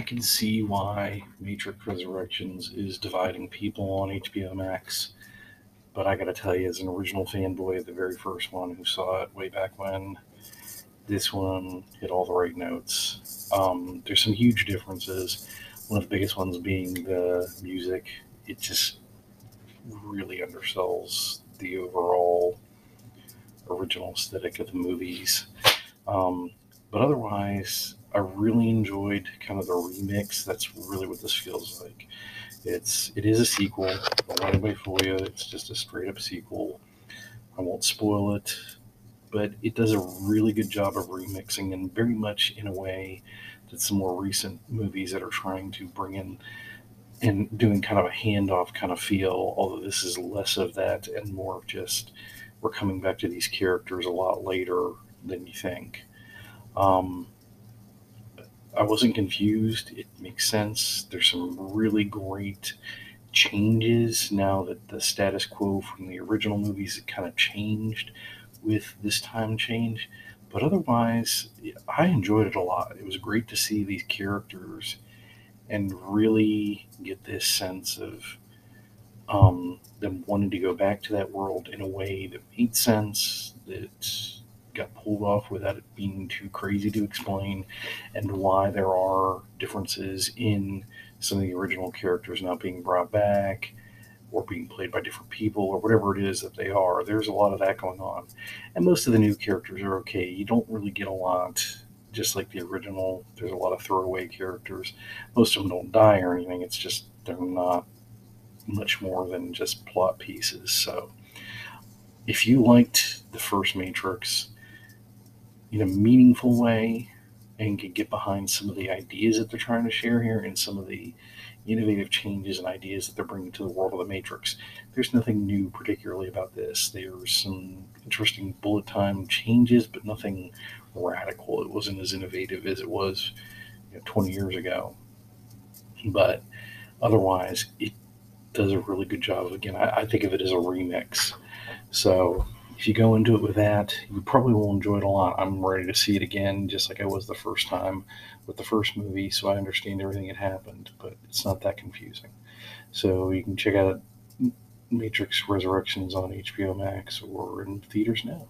I can see why Matrix Resurrections is dividing people on HBO Max, but I gotta tell you, as an original fanboy, the very first one who saw it way back when, this one hit all the right notes. Um, there's some huge differences. One of the biggest ones being the music. It just really undersells the overall original aesthetic of the movies. Um, but otherwise, I really enjoyed kind of the remix. That's really what this feels like. It's it is a sequel. Don't let anybody fool you. It's just a straight up sequel. I won't spoil it, but it does a really good job of remixing and very much in a way that some more recent movies that are trying to bring in and doing kind of a handoff kind of feel. Although this is less of that and more of just we're coming back to these characters a lot later than you think. Um, I wasn't confused. It makes sense. There's some really great changes now that the status quo from the original movies kind of changed with this time change. But otherwise, I enjoyed it a lot. It was great to see these characters and really get this sense of um, them wanting to go back to that world in a way that made sense, that got pulled off without it being too crazy to explain, and why there are differences in some of the original characters not being brought back or being played by different people or whatever it is that they are. There's a lot of that going on. And most of the new characters are okay. You don't really get a lot, just like the original. There's a lot of throwaway characters. Most of them don't die or anything. It's just they're not much more than just plot pieces. So if you liked the first Matrix, in a meaningful way and can get behind some of the ideas that they're trying to share here and some of the innovative changes and ideas that they're bringing to the world of the Matrix. There's nothing new particularly about this. There's some interesting bullet time changes, but nothing radical. It wasn't as innovative as it was you know, 20 years ago. But otherwise, it does a really good job. Again, I, I think of it as a remix. So if you go into it with that, you probably will enjoy it a lot. I'm ready to see it again, just like I was the first time with the first movie, so I understand everything that happened, but it's not that confusing. So you can check out Matrix Resurrections on HBO Max or in theaters now.